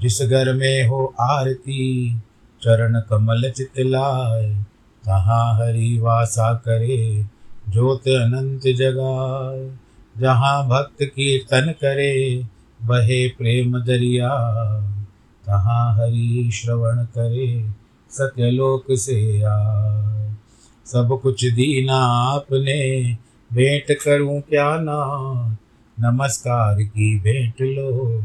जिस घर में हो आरती, चरण कमल चितलाय तहाँ हरि वासा करे, ज्योत अनंत जगाए। जहाँ भक्त कीर्तन करे, बहे प्रेम दरिया। तहाँ हरि श्रवण करे सत्यलोक से आए। सब कुछ दीना आपने, भेंट करूँ क्या ना नमस्कार की भेंट लो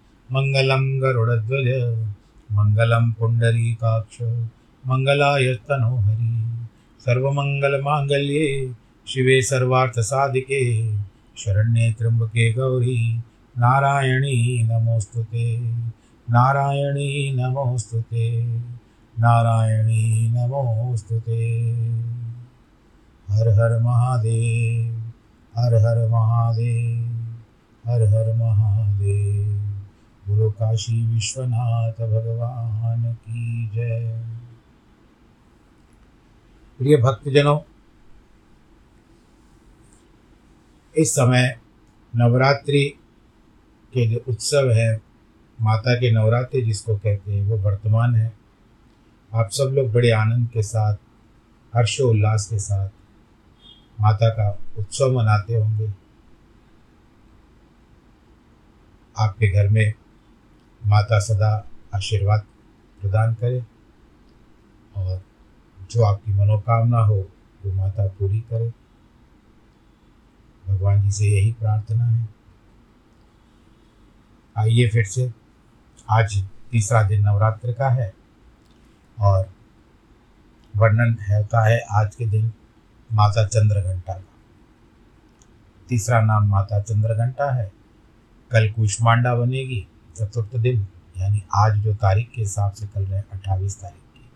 मङ्गलं गरुडध्वज मङ्गलं पुण्डरीकाक्ष मङ्गलायतनोहरि सर्वमङ्गलमाङ्गल्ये शिवे सर्वार्थसाधिके शरण्ये त्र्यम्बके गौरी नारायणी नमोऽस्तु ते नारायणी नमोऽस्तु ते नारायणी नमोऽस्तु ते हर हर महादेव हर हर महादेव हर हर महादेव गुरु काशी विश्वनाथ भगवान की जय। प्रिय भक्तजनों, इस समय नवरात्रि के जो उत्सव है, माता के नवरात्रि जिसको कहते हैं, वो वर्तमान है। आप सब लोग बड़े आनंद के साथ, हर्षोल्लास के साथ माता का उत्सव मनाते होंगे। आपके घर में माता सदा आशीर्वाद प्रदान करे और जो आपकी मनोकामना हो, वो माता पूरी करे। भगवान जी से यही प्रार्थना है। आइए फिर से। आज तीसरा दिन नवरात्र का है और वर्णन होता है आज के दिन माता चंद्र घंटा का। तीसरा नाम माता चंद्र घंटा है। कल कुष्मांडा बनेगी। चतुर्थ दिन यानी आज जो तारीख के हिसाब से कल रहे अट्ठाईस तारीख की,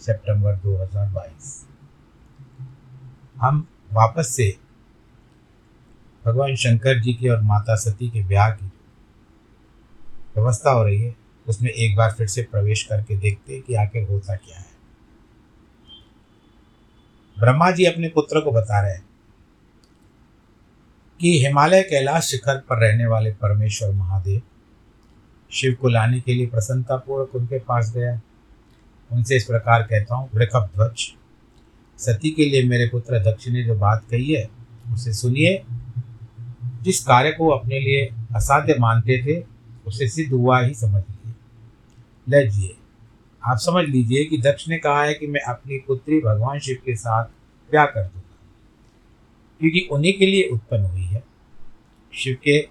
सितंबर 2022 हम वापस से भगवान शंकर जी की और माता सती के ब्याह की व्यवस्था हो रही है, उसमें एक बार फिर से प्रवेश करके देखते हैं कि आखिर होता क्या है। ब्रह्मा जी अपने पुत्र को बता रहे हैं कि हिमालय कैलाश शिखर पर रहने वाले परमेश्वर महादेव शिव को लाने के लिए प्रसन्नतापूर्वक उनके पास गया। उनसे इस प्रकार कहता हूँ वृखभ ध्वज, सती के लिए मेरे पुत्र दक्ष ने जो बात कही है, उसे सुनिए। जिस कार्य को अपने लिए असाध्य मानते थे, उसे सिद्ध हुआ ही समझ लीजिए। लीजिए आप समझ लीजिए कि दक्ष ने कहा है कि मैं अपनी पुत्री भगवान शिव के साथ ब्याह कर दूँगा। क्योंकि उन्हीं के लिए उत्पन्न हुई है। शिव के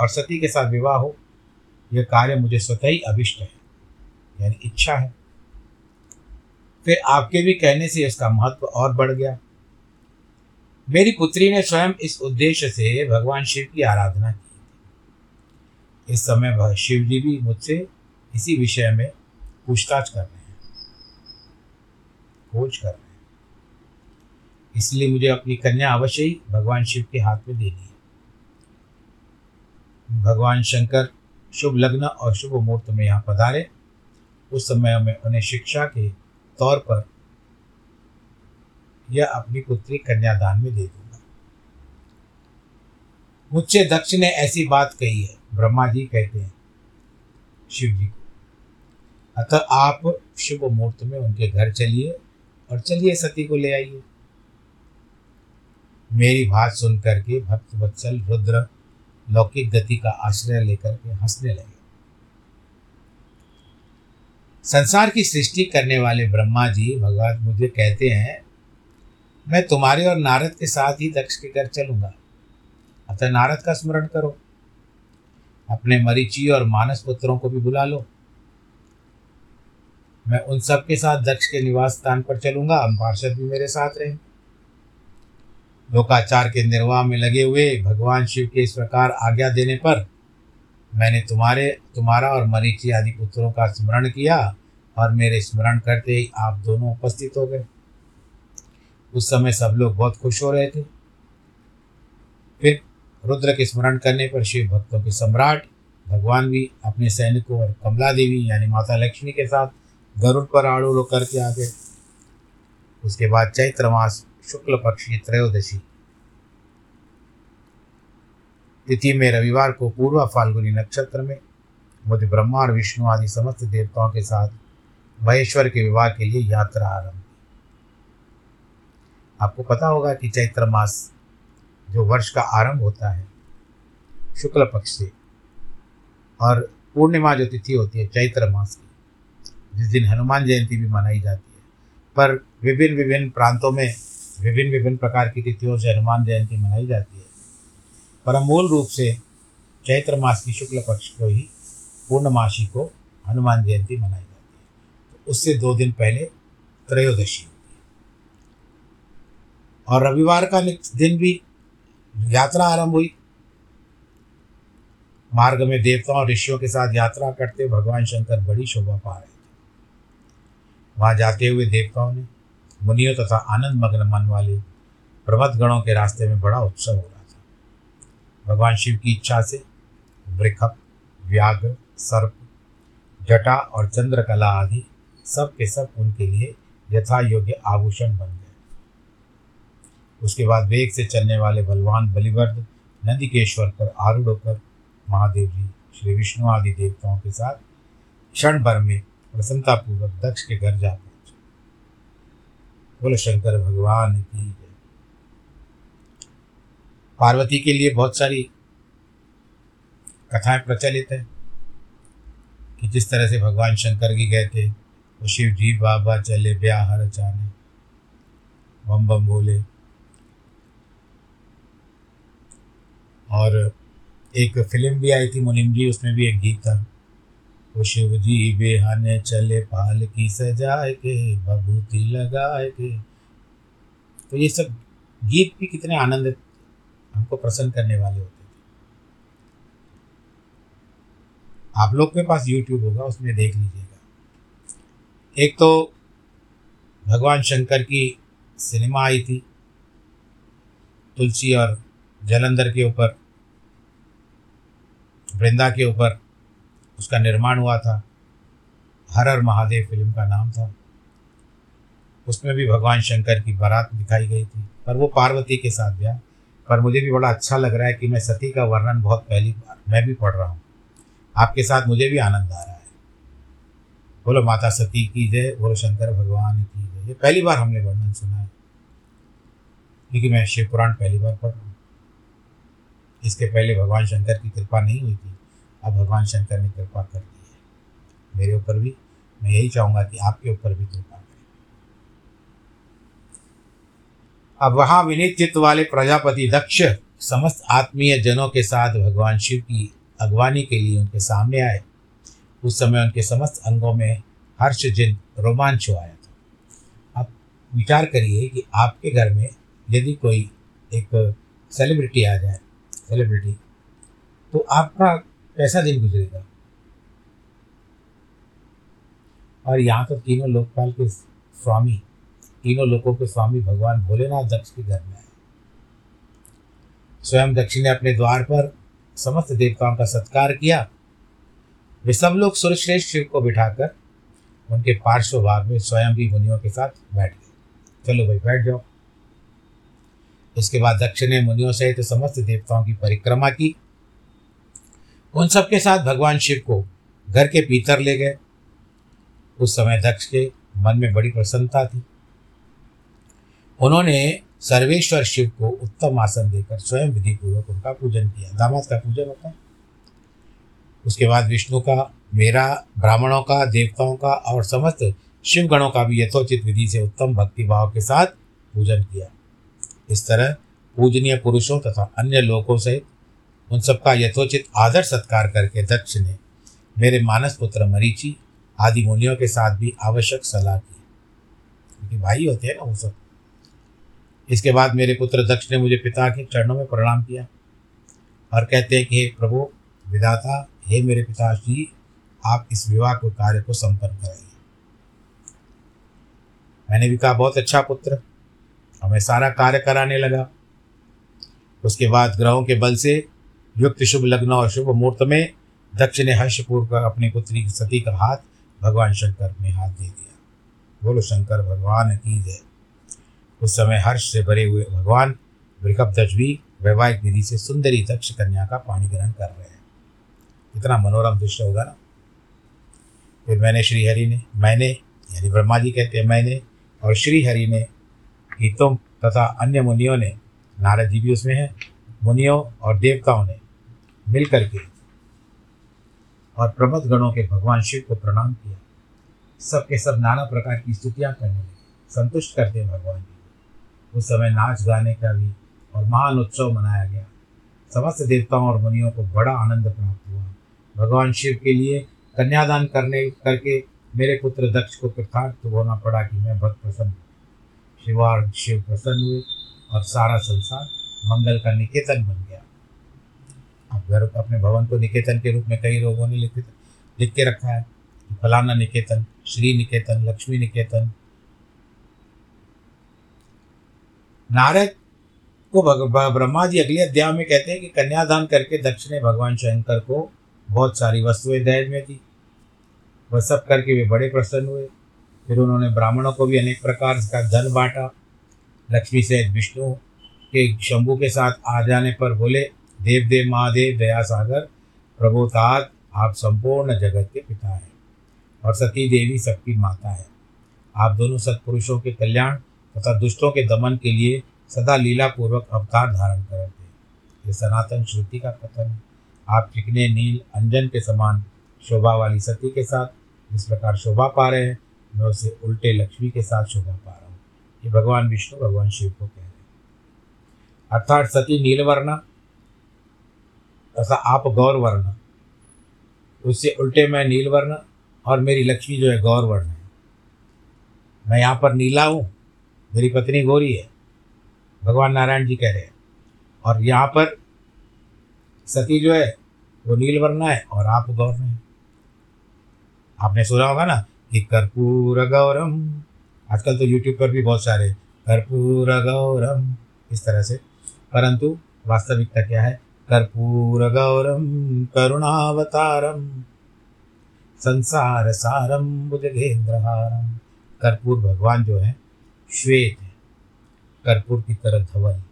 और सती के साथ विवाह हो यह कार्य मुझे स्वतः ही अभिष्ट है, यानी इच्छा है। फिर आपके भी कहने से इसका महत्व और बढ़ गया। मेरी पुत्री ने स्वयं इस उद्देश्य से भगवान शिव की आराधना की इस समय शिव जी भी मुझसे इसी विषय में पूछताछ कर रहे हैं। खोज कर रहे हैं। इसलिए मुझे अपनी कन्या अवश्य ही भगवान शिव के हाथ में देनी है। भगवान शंकर शुभ लग्न और शुभ मुहूर्त में यहाँ पधारे। उस समय में उन्हें शिक्षा के तौर पर यह अपनी पुत्री कन्यादान में दे दूँगा। मुझसे दक्ष ने ऐसी बात कही है, ब्रह्मा जी कहते हैं, शिव जी को। अतः आप शुभ मुहूर्त में उनके घर चलिए और चलिए सती को ले आइए। मेरी बात सुन करके भक्त वत्सल रुद्र लौकिक गति का आश्रय लेकर के हंसने लगे। संसार की सृष्टि करने वाले ब्रह्मा जी, भगवान मुझे कहते हैं, मैं तुम्हारे और नारद के साथ ही दक्ष के घर चलूँगा। अतः नारद का स्मरण करो। अपने मरीची और मानस पुत्रों को भी बुला लो। मैं उन सब के साथ दक्ष के निवास स्थान पर चलूँगा। हम पार्षद भी मेरे साथ रहें। लोकाचार के निर्वाह में लगे हुए भगवान शिव के इस प्रकार आज्ञा देने पर मैंने तुम्हारे, तुम्हारा और मरीची आदि पुत्रों का स्मरण किया और मेरे स्मरण करते ही आप दोनों उपस्थित हो गए। उस समय सब लोग बहुत खुश हो रहे थे। फिर रुद्र के स्मरण करने पर शिव भक्तों के सम्राट, भगवान भी अपने सैनिकों और कमला देवी यानी माता लक्ष्मी के साथ गरुड़ पर आड़ू करके आ गए। उसके बाद चैत्र मास शुक्ल पक्ष की त्रयोदशी। तिथि में रविवार को पूर्वा फाल्गुनी नक्षत्र में मुझे ब्रह्मा और विष्णु आदि समस्त देवताओं के साथ महेश्वर के विवाह के लिए यात्रा आरंभ। आपको पता होगा कि चैत्र मास जो वर्ष का आरंभ होता है, शुक्ल पक्ष से, और पूर्णिमा जो तिथि होती है चैत्र मास की, जिस दिन हनुमान जयंती भी मनाई जाती है। पर विभिन्न विभिन्न प्रांतों में विभिन्न विभिन्न प्रकार की तिथियों से हनुमान जयंती मनाई जाती है। पर मूल रूप से चैत्र मास की शुक्ल पक्ष को ही पूर्णमासी को हनुमान जयंती मनाई जाती है। तो उससे दो दिन पहले त्रयोदशी होती है। और रविवार का दिन भी यात्रा आरंभ हुई। मार्ग में देवताओं और ऋषियों के साथ यात्रा करते भगवान शंकर बड़ी शोभा पा रहे थे। वहाँ जाते हुए देवताओं ने मुनियों तथा आनंद मग्न मन वाले प्रमद गणों के रास्ते में बड़ा उत्सव हो रहा था। भगवान शिव की इच्छा से वृखप, व्याघ्र, सर्प, जटा और चंद्रकला आदि सब के सब उनके लिए यथा योग्य आभूषण बन गए। उसके बाद वेग से चलने वाले बलवान बलिवर्द नंदिकेश्वर पर आरूढ़ होकर महादेव जी, श्री विष्णु आदि देवताओं के साथ क्षण भर में प्रसन्नतापूर्वक दक्ष के घर जा पहुँचे बोले, शंकर भगवान की पार्वती के लिए बहुत सारी कथाएँ प्रचलित है कि जिस तरह से भगवान शंकर जी गए थे, वो शिव जी, बाबा चले, ब्याह हर चाने बम बम बोले। और एक फ़िल्म भी आई थी, मुनिम जी, उसमें भी एक गीत था। शिव जी बेहाने चले पाल की सजाए के बबूती लगाए के तो ये सब गीत भी कितने आनंद हमको प्रसन्न करने वाले होते थे आप लोग के पास यूट्यूब होगा, उसमें देख लीजिएगा। एक तो भगवान शंकर की सिनेमा आई थी, तुलसी और जलंधर के ऊपर, वृंदा के ऊपर उसका निर्माण हुआ था। हर हर महादेव फ़िल्म का नाम था। उसमें भी भगवान शंकर की बारात दिखाई गई थी। पर वो पार्वती के साथ गया। पर मुझे भी बड़ा अच्छा लग रहा है कि मैं सती का वर्णन बहुत पहली बार, मैं भी पढ़ रहा हूँ। आपके साथ मुझे भी आनंद आ रहा है। बोलो, माता सती की जय बोलो शंकर भगवान की जय। ये पहली बार हमने वर्णन सुना है। क्योंकि मैं शिव पुराण पहली बार पढ़ रहा हूँ। इसके पहले भगवान शंकर की कृपा नहीं हुई थी। अब भगवान शंकर ने कृपा कर दी है। मेरे ऊपर भी, मैं यही चाहूँगा कि आपके ऊपर भी कृपा करें। अब वहाँ विनीत चित्त वाले प्रजापति दक्ष समस्त आत्मीय जनों के साथ भगवान शिव की अगवानी के लिए उनके सामने आए। उस समय उनके समस्त अंगों में हर्ष, जिन रोमांच आया था। अब विचार करिए कि आपके घर में यदि कोई एक सेलिब्रिटी आ जाए सेलिब्रिटी तो आपका कैसा दिन गुजरेगा। और यहाँ तो तीनों लोकपाल के स्वामी, तीनों लोगों के स्वामी भगवान भोलेनाथ दक्ष के घर में आए। स्वयं दक्ष ने अपने द्वार पर समस्त देवताओं का सत्कार किया। वे सब लोग सुरश्रेष्ठ शिव को बिठाकर उनके पार्श्व भाग में स्वयं भी मुनियों के साथ बैठ गए। चलो भाई, बैठ जाओ। इसके बाद दक्ष ने मुनियों सहित समस्त देवताओं की परिक्रमा की। उन सब के साथ भगवान शिव को घर के भीतर ले गए। उस समय दक्ष के मन में बड़ी प्रसन्नता थी। उन्होंने सर्वेश्वर शिव को उत्तम आसन देकर स्वयं विधि पूर्वक उनका पूजन किया। दामाद का पूजन होता है। उसके बाद विष्णु का, मेरा, ब्राह्मणों का, देवताओं का और समस्त शिव गणों का भी यथोचित विधि से उत्तम भक्ति भाव के साथ पूजन किया। इस तरह पूजनीय पुरुषों तथा अन्य लोगों सहित उन सबका यथोचित आदर सत्कार करके दक्ष ने मेरे मानस पुत्र मरीचि आदि मुनियों के साथ भी आवश्यक सलाह की। क्योंकि भाई होते हैं ना वो सब। इसके बाद मेरे पुत्र दक्ष ने मुझे पिता के चरणों में प्रणाम किया और कहते हैं कि, हे प्रभु विदाता हे मेरे पिताजी आप इस विवाह को कार्य को संपन्न कराइए मैंने भी कहा, बहुत अच्छा पुत्र। और मैं सारा कार्य कराने लगा। उसके बाद ग्रहों के बल से युक्त शुभ लग्न और शुभ मुहूर्त में दक्ष ने हर्षपूर्वक अपनी पुत्री सती का हाथ भगवान शंकर में हाथ दे दिया। बोलो, शंकर, भगवान की जय। उस समय हर्ष से भरे हुए भगवान वृकपध्वज भी वैवाहिक विधि से सुंदरी दक्ष कन्या का पाणी ग्रहण कर रहे हैं। इतना मनोरम दृश्य होगा ना। फिर मैंने श्रीहरि ने, मैंने, यानी ब्रह्मा जी कहते हैं मैंने, और श्रीहरि ने कि तुम तथा अन्य मुनियों ने, नारद जी भी उसमें हैं, मुनियों और देवताओं ने मिल करके और प्रमद गणों के भगवान शिव को प्रणाम किया। सबके सब नाना प्रकार की स्तुतियाँ करने लगे। संतुष्ट करते भगवान जी। उस समय नाच गाने का भी और महान उत्सव मनाया गया। समस्त देवताओं और मुनियों को बड़ा आनंद प्राप्त हुआ। भगवान शिव के लिए कन्यादान करने, करके मेरे पुत्र दक्ष को कृतार्थ होना पड़ा कि मैं बहुत प्रसन्न शिवार शिव प्रसन्न हुए और सारा संसार मंगल का निकेतन बन गया। घर अपने भवन को निकेतन के रूप में कई लोगों ने लिख लिख के रखा है। फलाना निकेतन, श्री निकेतन, लक्ष्मी निकेतन। नारद को ब्रह्मा जी अगले अध्याय में कहते हैं कि कन्यादान करके दक्ष ने भगवान शंकर को बहुत सारी वस्तुएँ दहेज में दी वह सब करके वे बड़े प्रसन्न हुए। फिर उन्होंने ब्राह्मणों को भी अनेक प्रकार का धन बांटा। लक्ष्मी से विष्णु के शंभु के साथ आ जाने पर बोले देव देव महादेव दया सागर प्रभुतात आप संपूर्ण जगत के पिता हैं और सती देवी सबकी माता है। आप दोनों सत्पुरुषों के कल्याण तथा दुष्टों के दमन के लिए सदा लीला पूर्वक अवतार धारण करते हैं। ये सनातन श्रुति का कथन है। आप चिकने नील अंजन के समान शोभा वाली सती के साथ जिस प्रकार शोभा पा रहे हैं, मैं उसे उल्टे लक्ष्मी के साथ शोभा पा रहा हूँ। ये भगवान विष्णु, भगवान शिव को कह रहे हैं। अर्थात सती नीलवर्ण तथा आप गौर वर्ण। उससे उल्टे मैं नीलवर्ण और मेरी लक्ष्मी जो है गौर वर्ण है। मैं यहाँ पर नीला हूँ, मेरी पत्नी गौरी है, भगवान नारायण जी कह रहे हैं। और यहाँ पर सती जो है, वो नील वर्ण है और आप गौर है। आपने सुना होगा ना कि कर्पूर गौरम, आजकल तो यूट्यूब पर भी बहुत सारे कर्पूर गौरम, इस तरह से। परंतु वास्तविकता क्या है? कर्पूर गौरम करुणावतारम संसार सारम बुजगेंद्रहारम कर्पूर भगवान जो है, श्वेत है। कर्पूर की तरह धवल।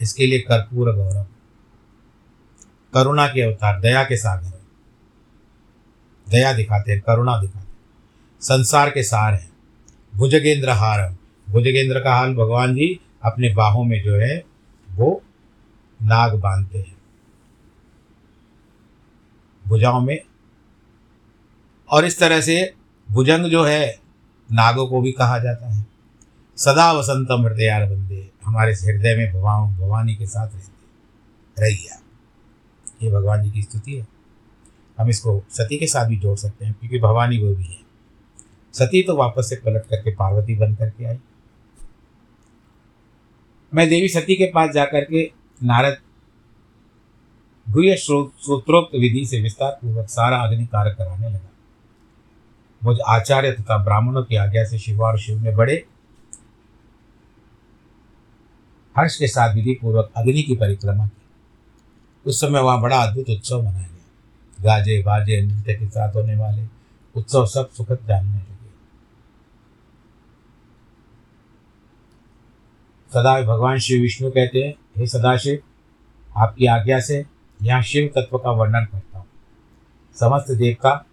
इसके लिए कर्पूर गौरव करुणा के अवतार, दया के सागर है। दया दिखाते हैं, करुणा दिखाते हैं। संसार के सार है। भुजगेंद्र हारम भुजगेंद्र का हाल भगवान जी अपने बाहों में जो है वो नाग बांधते हैं। भुजाओं में। और इस तरह से भुजंग जो है, नागों को भी कहा जाता है। सदा वसंतम हृदयार बंदे हमारे हृदय में भगवान भवानी के साथ रहते रहिया। ये भगवान जी की स्तुति है। हम इसको सती के साथ भी जोड़ सकते हैं, क्योंकि भवानी वो भी है। सती तो वापस से पलट करके पार्वती बन करके आई। मैं देवी सती के पास जाकर के नारद गुह्य सूत्रोक्त विधि से विस्तार पूर्वक सारा अग्नि कार्य कराने लगा। मुझ आचार्य तथा ब्राह्मणों की आज्ञा से शिव और शिव ने बड़े हर्ष के साथ विधि पूर्वक अग्नि की परिक्रमा की। उस समय वहाँ बड़ा अद्भुत उत्सव मनाया गया। गाजे बाजे नृत्य के साथ होने वाले उत्सव सब सुखद जानने लगे। सदा भगवान श्री विष्णु कहते हैं, हे सदाशिव, आपकी आज्ञा से यहाँ शिव तत्व का वर्णन करता हूँ। समस्त देवता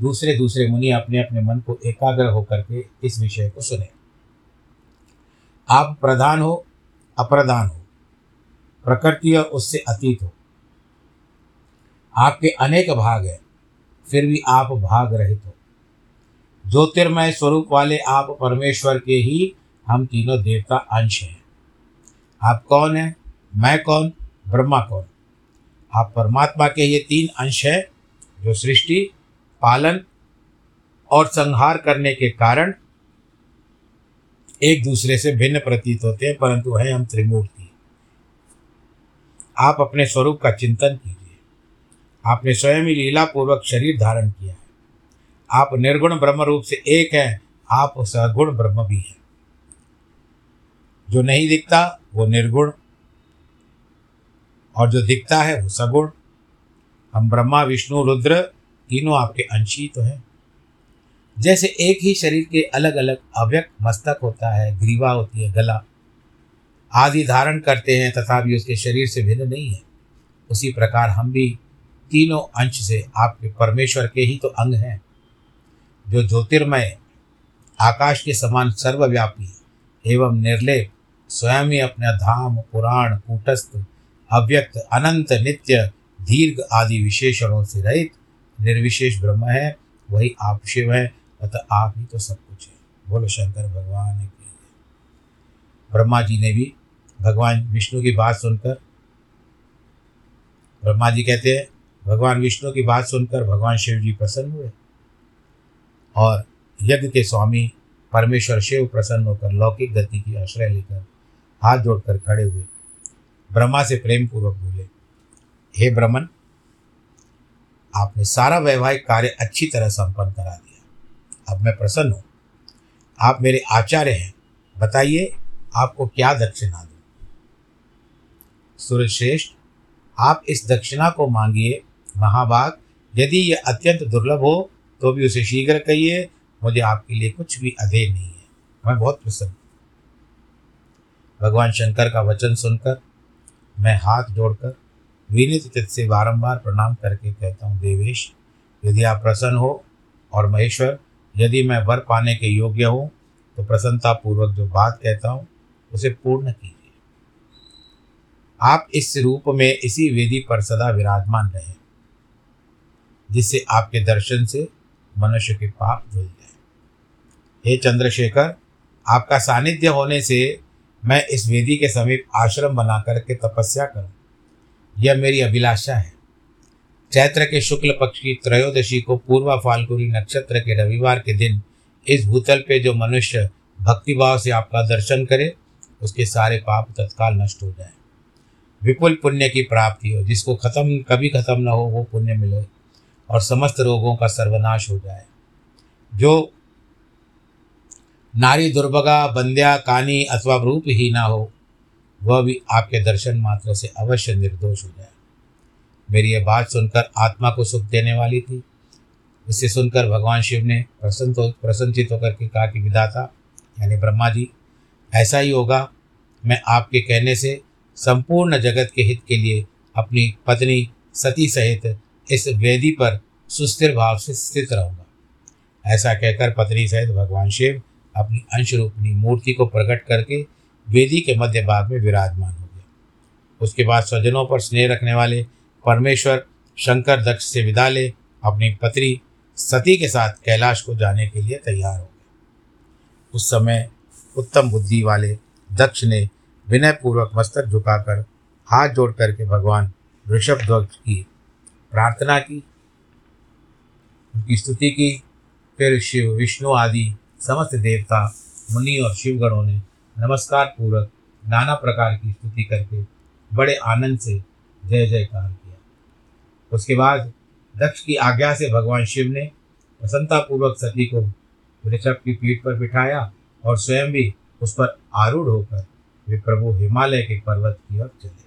दूसरे दूसरे मुनि अपने अपने मन को एकाग्र होकर के इस विषय को सुने। आप प्रधान हो, अप्रधान हो, प्रकृति और उससे अतीत हो। आपके अनेक भाग हैं, फिर भी आप भाग रहित हो। ज्योतिर्मय स्वरूप वाले आप परमेश्वर के ही हम तीनों देवता अंश हैं। आप कौन हैं? मैं कौन? ब्रह्मा कौन? आप परमात्मा के ये तीन अंश हैं, जो सृष्टि, पालन और संहार करने के कारण एक दूसरे से भिन्न प्रतीत होते हैं, परंतु हैं हम त्रिमूर्ति। आप अपने स्वरूप का चिंतन कीजिए। आपने स्वयं ही लीला पूर्वक शरीर धारण किया है। आप निर्गुण ब्रह्म रूप से एक हैं, आप सगुण ब्रह्म भी हैं। जो नहीं दिखता, वो निर्गुण। और जो दिखता है, वो सगुण। हम ब्रह्मा, विष्णु, रुद्र, तीनों आपके अंश तो हैं। जैसे एक ही शरीर के अलग अलग अव्यक्त मस्तक होता है, ग्रीवा होती है, गला। आदि धारण करते हैं, तथा भी उसके शरीर से भिन्न नहीं है। उसी प्रकार हम भी तीनों अंश से आपके परमेश्वर के ही तो अंग हैं। जो ज्योतिर्मय, आकाश के समान सर्वव्यापी एवं निर्लेप स्वयं ही अपने धाम, पुराण, कूटस्थ, अव्यक्त, अनंत, नित्य, दीर्घ आदि विशेषणों से रहित निर्विशेष ब्रह्म है, वही आप शिव है, अतः आप ही तो सब कुछ है। बोलो, शंकर, भगवान की ब्रह्मा जी ने भी, भगवान विष्णु की बात सुनकर, ब्रह्मा जी कहते हैं, भगवान विष्णु की बात सुनकर भगवान शिव जी प्रसन्न हुए। और यज्ञ के स्वामी परमेश्वर शिव प्रसन्न होकर लौकिक गति की आश्रय लेकर हाथ जोड़कर खड़े हुए। ब्रह्मा से प्रेम पूर्वक बोले, हे ब्रह्मन, आपने सारा वैवाहिक कार्य अच्छी तरह संपन्न करा दिया। अब मैं प्रसन्न हूँ। आप मेरे आचार्य हैं। बताइए, आपको क्या दक्षिणा दूँ? सूर्यश्रेष्ठ आप इस दक्षिणा को मांगिए महाभाग यदि यह अत्यंत दुर्लभ हो तो भी उसे शीघ्र कहिए। मुझे आपके लिए कुछ भी अधेर नहीं है। मैं बहुत प्रसन्न भगवान शंकर का वचन सुनकर, मैं हाथ जोड़कर विनित चित्त से बारंबार प्रणाम करके कहता हूँ, देवेश, यदि आप प्रसन्न हो और महेश्वर, यदि मैं वर पाने के योग्य हूँ तो प्रसन्नतापूर्वक जो बात कहता हूँ, उसे पूर्ण कीजिए। आप इस रूप में इसी वेदी पर सदा विराजमान रहे, जिससे आपके दर्शन से मनुष्य के पाप धुल जाए। हे चंद्रशेखर, आपका सानिध्य होने से मैं इस वेदी के समीप आश्रम बना करके तपस्या करूँ। यह मेरी अभिलाषा है। चैत्र के शुक्ल पक्ष की त्रयोदशी को पूर्वा फाल्गुनी नक्षत्र के रविवार के दिन इस भूतल पे जो मनुष्य भक्तिभाव से आपका दर्शन करे, उसके सारे पाप तत्काल नष्ट हो जाए। विपुल पुण्य की प्राप्ति हो, जिसको खत्म, कभी खत्म न हो, वो पुण्य मिले और समस्त रोगों का सर्वनाश हो जाए। जो नारी दुर्भगा, बंध्या, कानी अथवा रूप ही ना हो वह भी आपके दर्शन मात्र से अवश्य निर्दोष हो जाए। मेरी यह बात सुनकर आत्मा को सुख देने वाली थी। इसे सुनकर भगवान शिव ने प्रसन्न तो प्रसन्नचित होकर के कहा कि विधाता, यानी ब्रह्मा जी, ऐसा ही होगा। मैं आपके कहने से संपूर्ण जगत के हित के लिए अपनी पत्नी, सती सहित इस वेदी पर सुस्थिर भाव से स्थित रहूँगा। ऐसा कहकर पत्नी सहित भगवान शिव अपनी अंश रूपनी मूर्ति को प्रकट करके वेदी के मध्य भाग में विराजमान हो गया। उसके बाद स्वजनों पर स्नेह रखने वाले परमेश्वर शंकर दक्ष से विदा ले अपनी पत्री सती के साथ कैलाश को जाने के लिए तैयार हो गए उस समय उत्तम बुद्धि वाले दक्ष ने विनयपूर्वक मस्तक झुकाकर हाथ जोड़ करके भगवान ऋषभ ध्वज की प्रार्थना की, उनकी स्तुति की, फिर शिव, विष्णु आदि समस्त देवता, मुनि और शिवगणों ने नमस्कार पूर्वक नाना प्रकार की स्तुति करके बड़े आनंद से जय जयकार किया। उसके बाद दक्ष की आज्ञा से भगवान शिव ने प्रसन्नतापूर्वक सती को ऋषभ की पीठ पर बिठाया और स्वयं भी उस पर आरूढ़ होकर वे प्रभु हिमालय के पर्वत की ओर चले।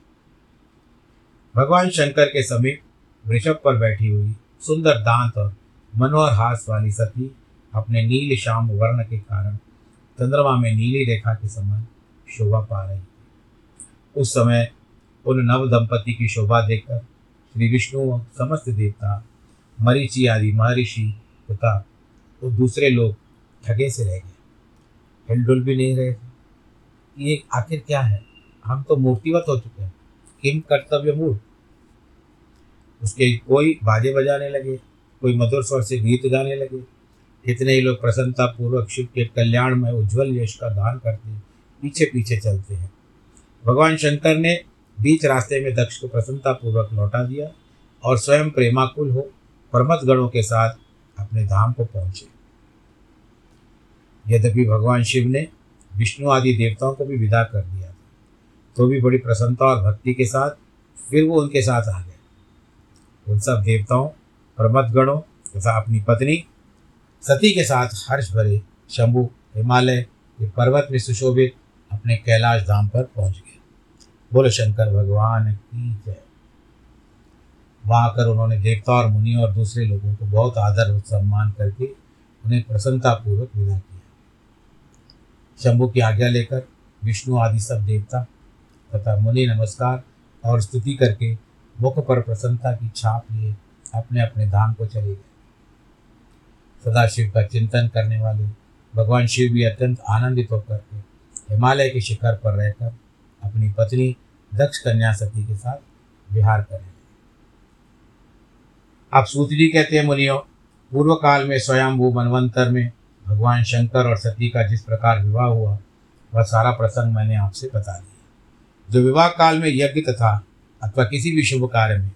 भगवान शंकर के समीप वृषभ पर बैठी हुई सुंदर दांत और मनोहर हास वाली सती अपने नील श्याम वर्ण के कारण चंद्रमा में नीली रेखा के समान शोभा पा रही थी। उस समय उन नव दंपति की शोभा देखकर श्री विष्णु और समस्त देवता, मरीचि आदि महर्षि तथा तो दूसरे लोग ठगे से रह गए। हिलडुल भी नहीं रहे थे। ये आखिर क्या है? हम तो मूर्तिवत हो चुके हैं। किम कर्तव्य मूर्त उसके कोई बाजे बजाने लगे, कोई मधुर स्वर से गीत गाने लगे कितने ही लोग प्रसन्नता पूर्वक शिव के कल्याण में उज्ज्वल यश का दान करते पीछे पीछे चलते हैं। भगवान शंकर ने बीच रास्ते में दक्ष को प्रसन्नता पूर्वक लौटा दिया और स्वयं प्रेमाकुल हो परमत गणों के साथ अपने धाम को पहुँचे। यद्यपि भगवान शिव ने विष्णु आदि देवताओं को भी विदा कर दिया तो भी बड़ी प्रसन्नता और भक्ति के साथ फिर वो उनके साथ आ गए। उन सब देवताओं प्रमथ गणों तथा अपनी पत्नी सती के साथ हर्ष भरे, शंभु, हिमालय के पर्वत में सुशोभित अपने कैलाश धाम पर पहुँच गए। बोलो, शंकर भगवान की जय। वहाँ आकर उन्होंने देवता और मुनि और दूसरे लोगों को बहुत आदर और सम्मान करके उन्हें प्रसन्नतापूर्वक विदा किया। शंभु की आज्ञा लेकर विष्णु आदि सब देवता तथा मुनि नमस्कार और स्तुति करके मुख पर प्रसन्नता की छाप लिए अपने अपने धाम को चले गए। सदाशिव का चिंतन करने वाले भगवान शिव भी अत्यंत आनंदित होकर के हिमालय के शिखर पर रहकर अपनी पत्नी दक्ष कन्या सती के साथ विहार करें आप सूत्री कहते हैं, मुनियों पूर्व काल में स्वयं वो मनवंतर में भगवान शंकर और सती का जिस प्रकार विवाह हुआ, वह सारा प्रसंग मैंने आपसे बता दिया। जो विवाह काल में यज्ञ तथा अथवा किसी भी शुभ कार्य में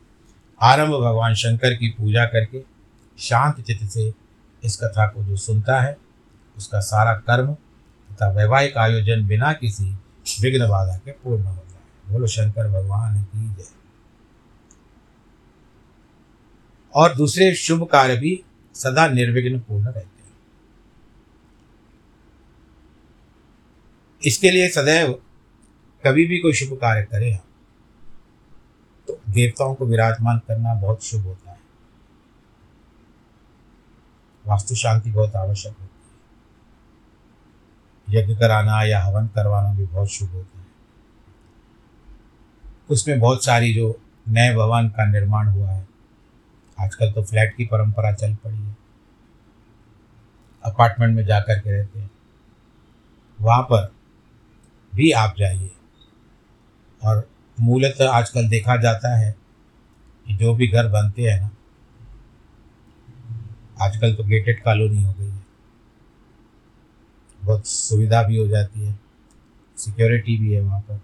आरंभ भगवान शंकर की पूजा करके शांत चित्त से इस कथा को जो सुनता है, उसका सारा कर्म तथा वैवाहिक आयोजन बिना किसी विघ्न बाधा के पूर्ण हो जाए। बोलो, शंकर भगवान की जय। और दूसरे शुभ कार्य भी सदा निर्विघ्न पूर्ण रहते हैं। इसके लिए सदैव कभी भी कोई शुभ कार्य करे हम तो देवताओं को विराजमान करना बहुत शुभ होता है। वास्तु शांति बहुत आवश्यक होती है। यज्ञ कराना या हवन करवाना भी बहुत शुभ होता है। उसमें बहुत सारी जो नए भवन का निर्माण हुआ है। आजकल तो फ्लैट की परंपरा चल पड़ी है। अपार्टमेंट में जा कर के रहते हैं। वहाँ पर भी आप जाइए। और मूलतः आजकल देखा जाता है कि जो भी घर बनते हैं ना आजकल तो गेटेड कॉलोनी हो गई है। बहुत सुविधा भी हो जाती है। सिक्योरिटी भी है वहाँ पर।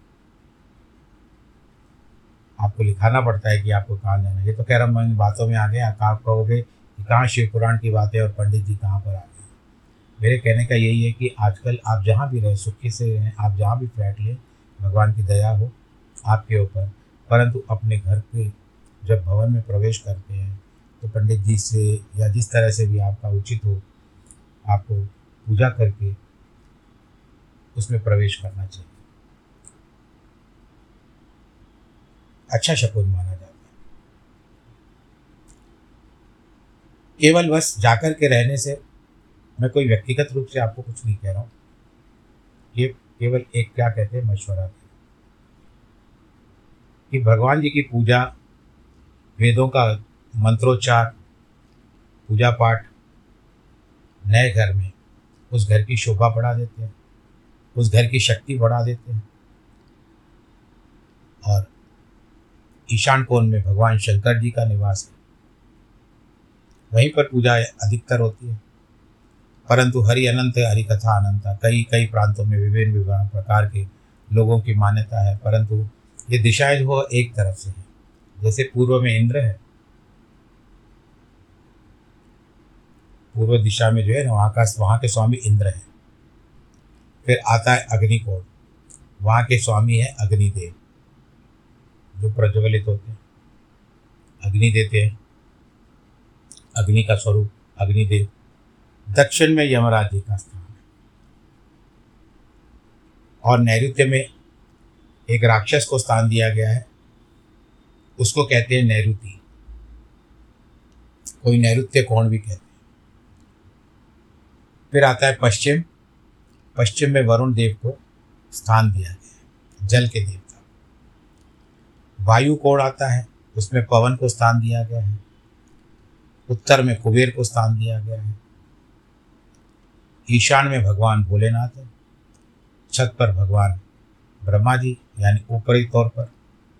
आपको लिखाना पड़ता है कि आपको कहाँ जाना है। ये तो कह रहा हूँ बातों में आ गए आप कहोगे कि कहाँ शिव पुराण की बातें और पंडित जी कहाँ पर आ गए मेरे कहने का यही है कि आजकल आप जहाँ भी रहें, सुखी से रहें, आप जहाँ भी फ्लैट लें, भगवान की दया हो आपके ऊपर। परंतु अपने घर पे जब भवन में प्रवेश करते हैं तो पंडित जी से या जिस तरह से भी आपका उचित हो, आपको पूजा करके उसमें प्रवेश करना चाहिए। अच्छा शकुन माना जाता है। केवल बस जाकर के रहने से मैं कोई व्यक्तिगत रूप से आपको कुछ नहीं कह रहा हूँ। ये केवल एक क्या कहते हैं, मशवरा थे कि भगवान जी की पूजा वेदों का मंत्रोच्चार पूजा पाठ नए घर में उस घर की शोभा बढ़ा देते हैं, उस घर की शक्ति बढ़ा देते हैं। और ईशान कोण में भगवान शंकर जी का निवास है। वहीं पर पूजा अधिकतर होती है। परंतु हरि अनंत हरि कथा अनंत कई कई प्रांतों में विभिन्न विभिन्न प्रकार के लोगों की मान्यता है, परंतु ये दिशाएँ जो एक तरफ़ से है। जैसे पूर्व में इंद्र है पूर्व दिशा में जो है ना, वहाँ का, वहाँ के स्वामी इंद्र है। फिर आता है अग्निकोण। वहाँ के स्वामी है अग्निदेव, जो प्रज्वलित होते हैं। अग्नि देते हैं। अग्नि का स्वरूप, अग्निदेव। दक्षिण में यमराज जी का स्थान है। और नैऋत्य में एक राक्षस को स्थान दिया गया है। उसको कहते हैं नैरुति। कोई नैऋत्य कोण भी कहते हैं। फिर आता है पश्चिम। पश्चिम में वरुण देव को स्थान दिया गया है, जल के देवता। वायु कोण आता है, उसमें पवन को स्थान दिया गया है। उत्तर में कुबेर को स्थान दिया गया है। ईशान में भगवान भोलेनाथ है। छत पर भगवान ब्रह्मा जी, यानी ऊपरी तौर पर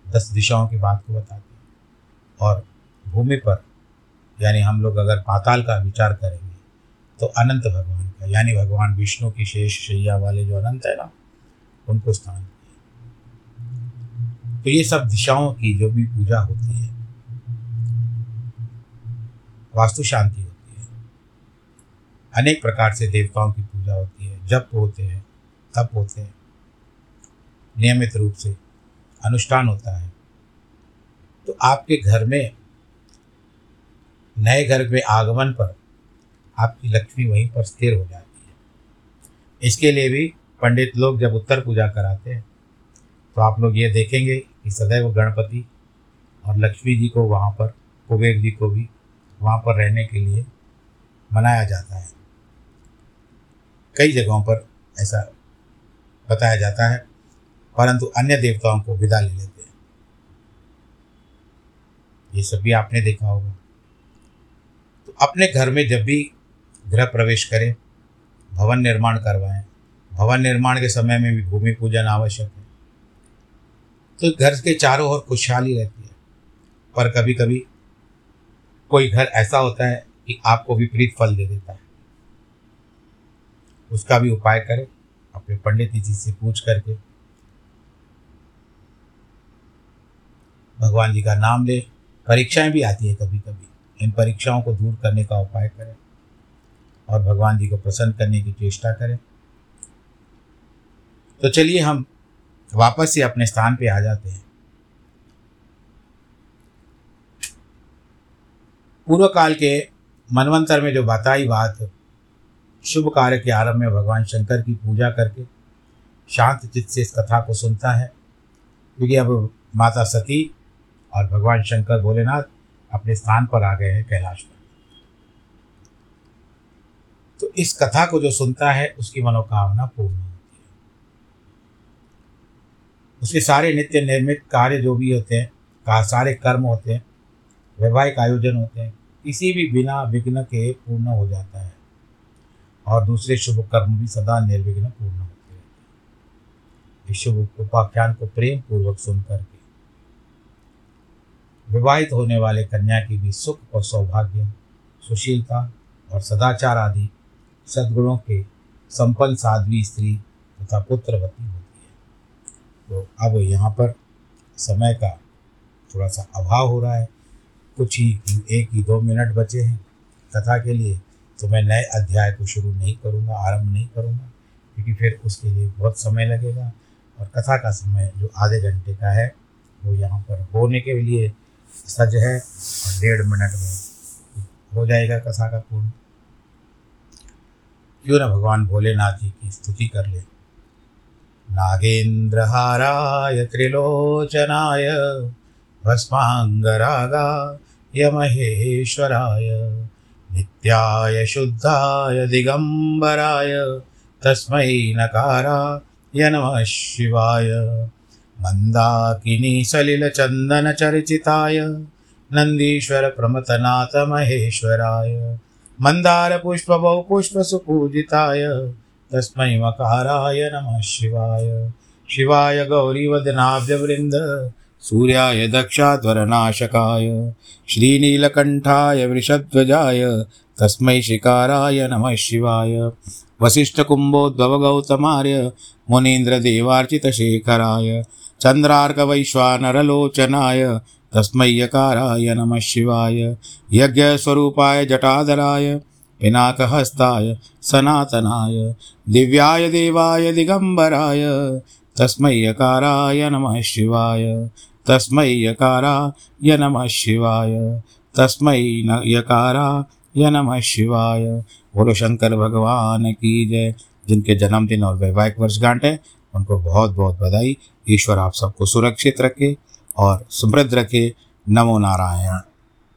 दस दिशाओं की बात को बताते हैं। और भूमि पर, यानी हम लोग अगर पाताल का विचार करेंगे तो अनंत भगवान का, यानी भगवान विष्णु की शेष शैया वाले जो अनंत है ना, उनको स्थान तो ये सब दिशाओं की जो भी पूजा होती है, वास्तु शांति होती है। अनेक प्रकार से देवताओं की पूजा होती है, जप होते हैं, तप होते हैं। नियमित रूप से अनुष्ठान होता है। तो आपके घर में, नए घर में आगमन पर आपकी लक्ष्मी वहीं पर स्थिर हो जाती है। इसके लिए भी पंडित लोग जब उत्तर पूजा कराते हैं तो आप लोग ये देखेंगे कि सदैव गणपति और लक्ष्मी जी को वहाँ पर, कुबेर जी को भी वहाँ पर रहने के लिए मनाया जाता है। कई जगहों पर ऐसा बताया जाता है, परंतु अन्य देवताओं को विदा ले लेते हैं। ये सब भी आपने देखा होगा। तो अपने घर में जब भी गृह प्रवेश करें, भवन निर्माण करवाएँ। भवन निर्माण के समय में भी भूमि पूजन आवश्यक है। तो घर के चारों ओर खुशहाली रहती है। पर कभी कभी कोई घर ऐसा होता है कि आपको विपरीत फल दे देता है। उसका भी उपाय करें, अपने पंडित जी से पूछ करके। भगवान जी का नाम ले, परीक्षाएँ भी आती है कभी कभी इन परीक्षाओं को दूर करने का उपाय करें। और भगवान जी को प्रसन्न करने की चेष्टा करें। तो चलिए हम वापस से अपने स्थान पे आ जाते हैं। पूर्व काल के मनवंतर में जो बताई बात, शुभ कार्य के आरंभ में भगवान शंकर की पूजा करके शांत चित्त से इस कथा को सुनता है। क्योंकि अब माता सती और भगवान शंकर भोलेनाथ अपने स्थान पर आ गए हैं कैलाश पर। तो इस कथा को जो सुनता है, उसकी मनोकामना पूर्ण होती है। उसके सारे नित्य निर्मित कार्य जो भी होते हैं, का सारे कर्म होते हैं, वैवाहिक आयोजन होते हैं, किसी भी बिना विघ्न के पूर्ण हो जाता है। और दूसरे शुभ कर्म भी सदा निर्विघ्न पूर्ण होते हैं। इस शुभ उपाख्यान को प्रेम पूर्वक सुन करके, विवाहित होने वाले कन्या की भी सुख और सौभाग्य, सुशीलता और सदाचार आदि सद्गुणों के संपन्न साध्वी स्त्री तथा पुत्रवती होती है। तो अब यहाँ पर समय का थोड़ा सा अभाव हो रहा है। कुछ ही एक ही दो मिनट बचे हैं। कथा के लिए तो मैं नए अध्याय को शुरू नहीं करूँगा, आरंभ नहीं करूँगा, क्योंकि फिर उसके लिए बहुत समय लगेगा। और कथा का समय जो आधे घंटे का है, वो यहाँ पर होने के लिए सज है और डेढ़ मिनट में हो जाएगा कथा का पूर्ण। क्यों न भगवान भोलेनाथ जी की स्तुति कर ले? नागेन्द्रहाराय त्रिलोचनाय भस्माङ्गरागाय महेश्वराय नित्याय शुद्धाय दिगम्बराय, तस्मै नकाराय नमः शिवाय। मन्दाकिनी सलिलचन्दनचर्चिताय नन्दीश्वरप्रमथनाथ महेश्वराय मन्दारपुष्पबौ पुष्पसुपूजिताय तस्मै मकाराय नमः शिवाय। शिवाय गौरीवदनाब्जवृन्द सूर्याय दक्षाध्वरनाशकाय श्रीनीलकण्ठाय वृषध्वजाय, तस्मै शिकाराय नमः शिवाय। वसिष्ठकुम्भोद्भवगौतमार्य मुनीन्द्रदेवार्चितशेखराय, चन्द्रार्कवैश्वानरलोचनाय तस्मै यकाराय नमः शिवाय, यज्ञस्वरूपाय जटाधराय, पिनाकहस्ताय सनातनाय, दिव्याय देवाय दिगम्बराय, तस्मै यकाराय नमः शिवाय, तस्मै यकाराय नमः शिवाय, तस्मै न यकाराय नमः शिवाय। बोलो शंकर भगवान की जय। जिनके जन्मदिन और वैवाहिक वर्षगांठ है, उनको बहुत बहुत बधाई। ईश्वर आप सबको सुरक्षित रखे। और समृद्ध रखे नमो नारायण।